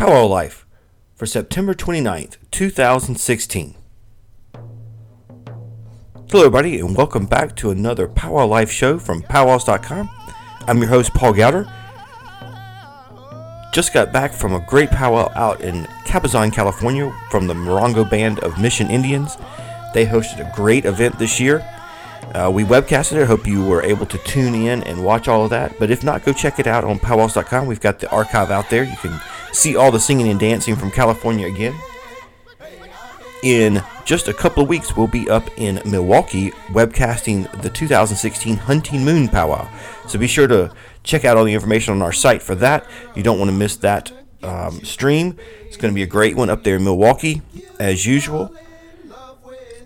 Powwow Life for September 29th, 2016. Hello, everybody, and welcome back to another Powwow Life show from powwows.com. I'm your host, Paul Gowder. Just got back from a great powwow out in Cabazon, California, from the Morongo Band of Mission Indians. They hosted a great event this year. Uh, we webcasted it. I hope you were able to tune in and watch all of that. But if not, go check it out on powwows.com. We've got the archive out there. You can see all the singing and dancing from California again. In just a couple of weeks, we'll be up in Milwaukee webcasting the 2016 Hunting Moon Powwow. So be sure to check out all the information on our site for that. You don't want to miss that um, stream. It's going to be a great one up there in Milwaukee, as usual.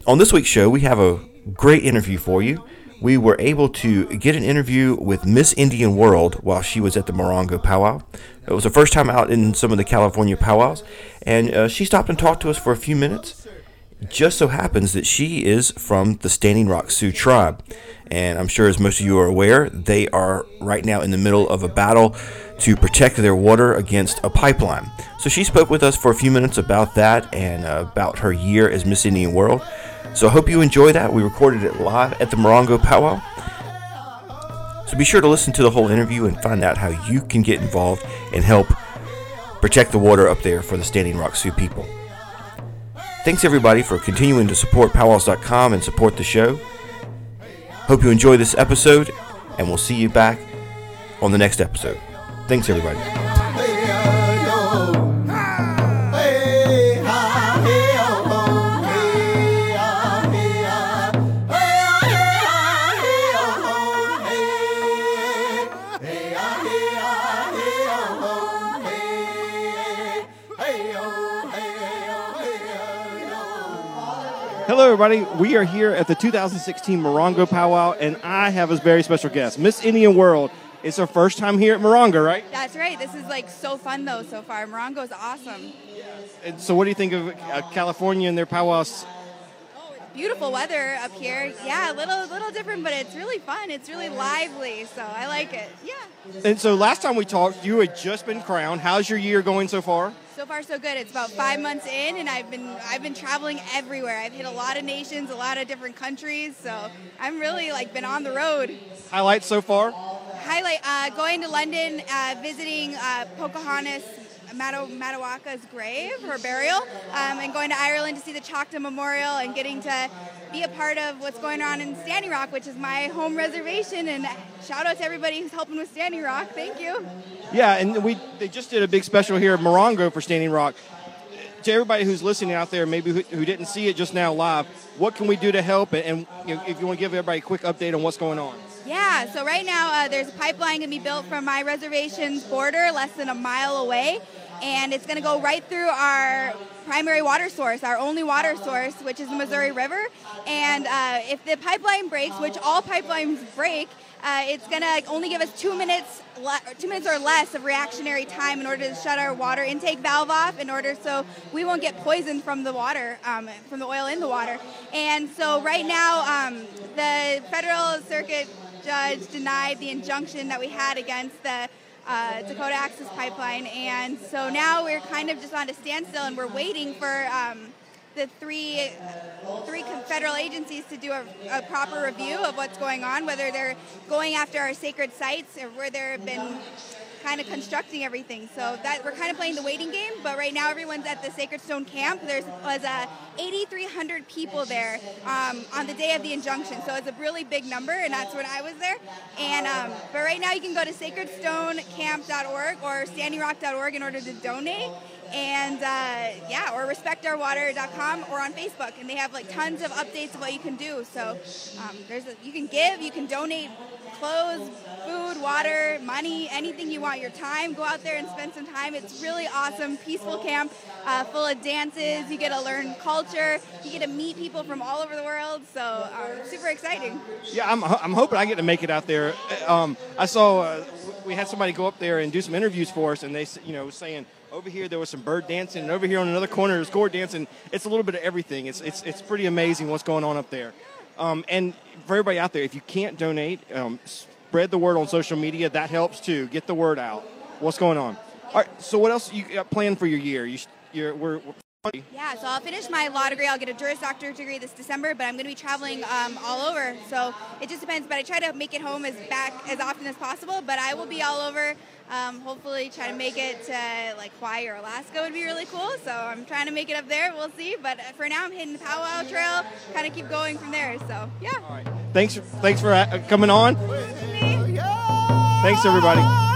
On this week's show, we have a great interview for you. We were able to get an interview with Miss Indian World while she was at the Morongo Powwow. It was the first time out in some of the California powwows, and uh, she stopped and talked to us for a few minutes just so happens that she is from the Standing Rock Sioux tribe. And I'm sure, as most of you are aware, they are right now in the middle of a battle to protect their water against a pipeline. So she spoke with us for a few minutes about that and uh, about her year as Miss Indian World. So I hope you enjoy that. We recorded it live at the Morongo Powwow. So be sure to listen to the whole interview and find out how you can get involved and help protect the water up there for the Standing Rock Sioux people. Thanks everybody for continuing to support powwows.com and support the show. Hope you enjoy this episode, and we'll see you back on the next episode. Thanks everybody. Everybody. We are here at the 2016 Morongo Powwow, and I have a very special guest, Miss Indian World. It's her first time here at Morongo, right? That's right. This is like so fun though so far. Morongo is awesome. And so, what do you think of uh, California and their powwows? Oh, it's beautiful weather up here. Yeah, a little little different, but it's really fun. It's really lively, so I like it. Yeah. And so, last time we talked, you had just been crowned. How's your year going so far? So far, so good. It's about five months in, and I've been I've been traveling everywhere. I've hit a lot of nations, a lot of different countries. So I'm really like been on the road. Highlights so far? Highlight uh, going to London, uh, visiting uh, Pocahontas. Matoaka's grave, her burial, um, and going to Ireland to see the Choctaw Memorial and getting to be a part of what's going on in Standing Rock, which is my home reservation. And shout out to everybody who's helping with Standing Rock. Thank you. Yeah, and we they just did a big special here at Morongo for Standing Rock. To everybody who's listening out there, maybe who, who didn't see it just now live, what can we do to help? And you know, if you want to give everybody a quick update on what's going on. Yeah, so right now uh, there's a pipeline going to be built from my reservation's border, less than a mile away, and it's going to go right through our primary water source, our only water source, which is the Missouri River. And uh, if the pipeline breaks, which all pipelines break, uh, it's going to only give us two minutes, le- two minutes or less of reactionary time in order to shut our water intake valve off, in order so we won't get poisoned from the water, um, from the oil in the water. And so right now, um, the Federal Circuit judge denied the injunction that we had against the uh, Dakota Access Pipeline, and so now we're kind of just on a standstill, and we're waiting for um, the three three federal agencies to do a, a, proper review of what's going on, whether they're going after our sacred sites or where there have been kind of constructing everything. So that we're kind of playing the waiting game. But right now, everyone's at the Sacred Stone camp. There's was uh, 8,300 people there um, on the day of the injunction. So it's a really big number, and that's when I was there. And um, but right now, you can go to sacredstonecamp.org or standingrock.org in order to donate and uh, yeah, or respectourwater.com or on Facebook, and they have like tons of updates of what you can do. So um, there's a, you can give, you can donate clothes, food, water, money, anything you want. Your time, go out there and spend some time. It's really awesome, peaceful camp, uh, full of dances. You get to learn culture. You get to meet people from all over the world. So uh, super exciting. Yeah, I'm, I'm hoping I get to make it out there. Um, I saw uh, we had somebody go up there and do some interviews for us, and they you know saying over here there was some bird dancing, and over here on another corner there's gourd dancing. It's a little bit of everything. It's it's it's pretty amazing what's going on up there. Um, and for everybody out there, if you can't donate, um, spread the word on social media. That helps too. Get the word out. What's going on? All right. So what else you got planned for your year? You, you're, we're Yeah, so I'll finish my law degree. I'll get a Juris Doctor degree this December, but I'm going to be traveling um, all over. So it just depends. But I try to make it home as back as often as possible. But I will be all over. Um, hopefully, try to make it to like Hawaii or Alaska would be really cool. So I'm trying to make it up there. We'll see. But for now, I'm hitting the Powwow Trail. Kind of keep going from there. So yeah. all right. Thanks. Thanks for uh, coming on. Thanks everybody.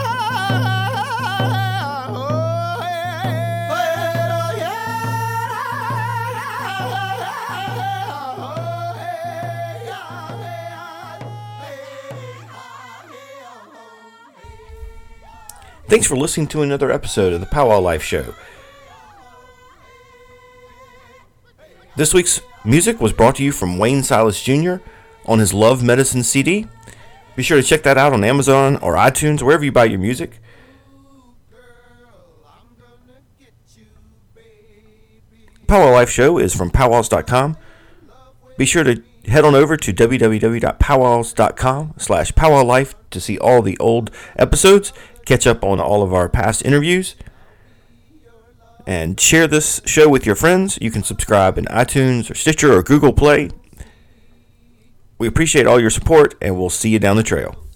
Thanks for listening to another episode of the Powwow Life Show. This week's music was brought to you from Wayne Silas Jr. on his Love Medicine CD. Be sure to check that out on Amazon or iTunes, wherever you buy your music. Powwow Life Show is from powwows.com. Be sure to head on over to www.powwows.com slash powwowlife to see all the old episodes, catch up on all of our past interviews, and share this show with your friends. You can subscribe in iTunes or Stitcher or Google Play. We appreciate all your support, and we'll see you down the trail.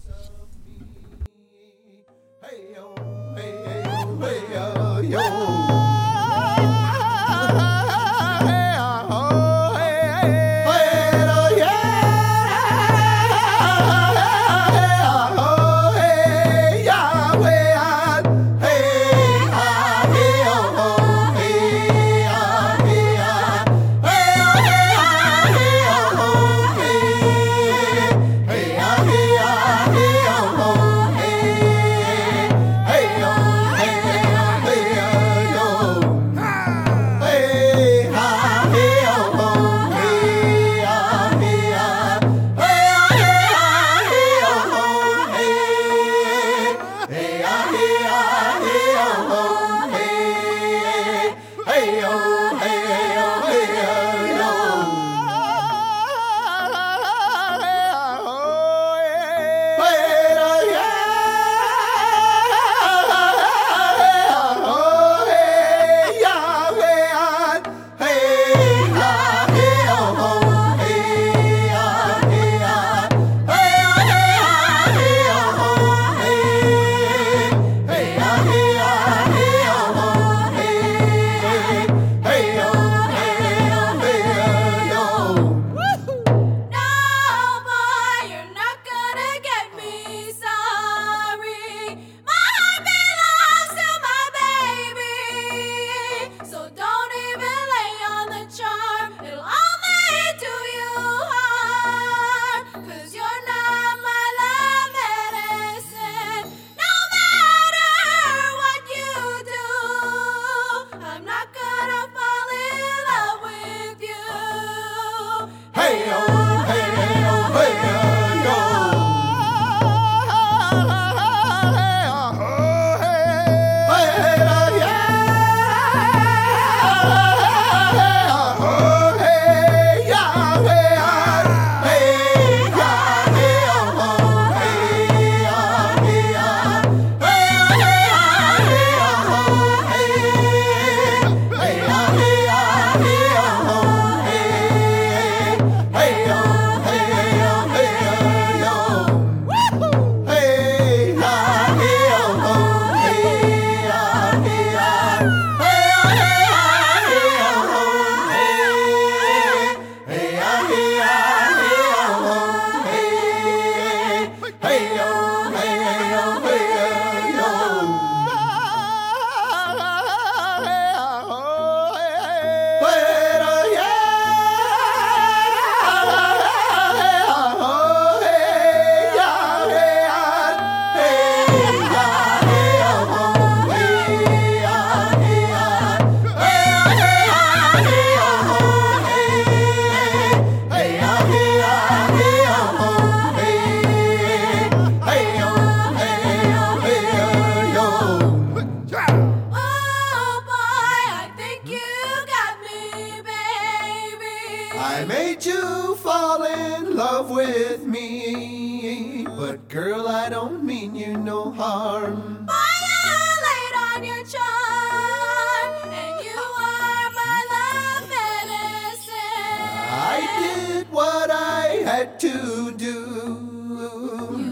I made you fall in love with me. But girl, I don't mean you no harm. But I laid on your charm, and you are my love medicine. I did what I had to do. You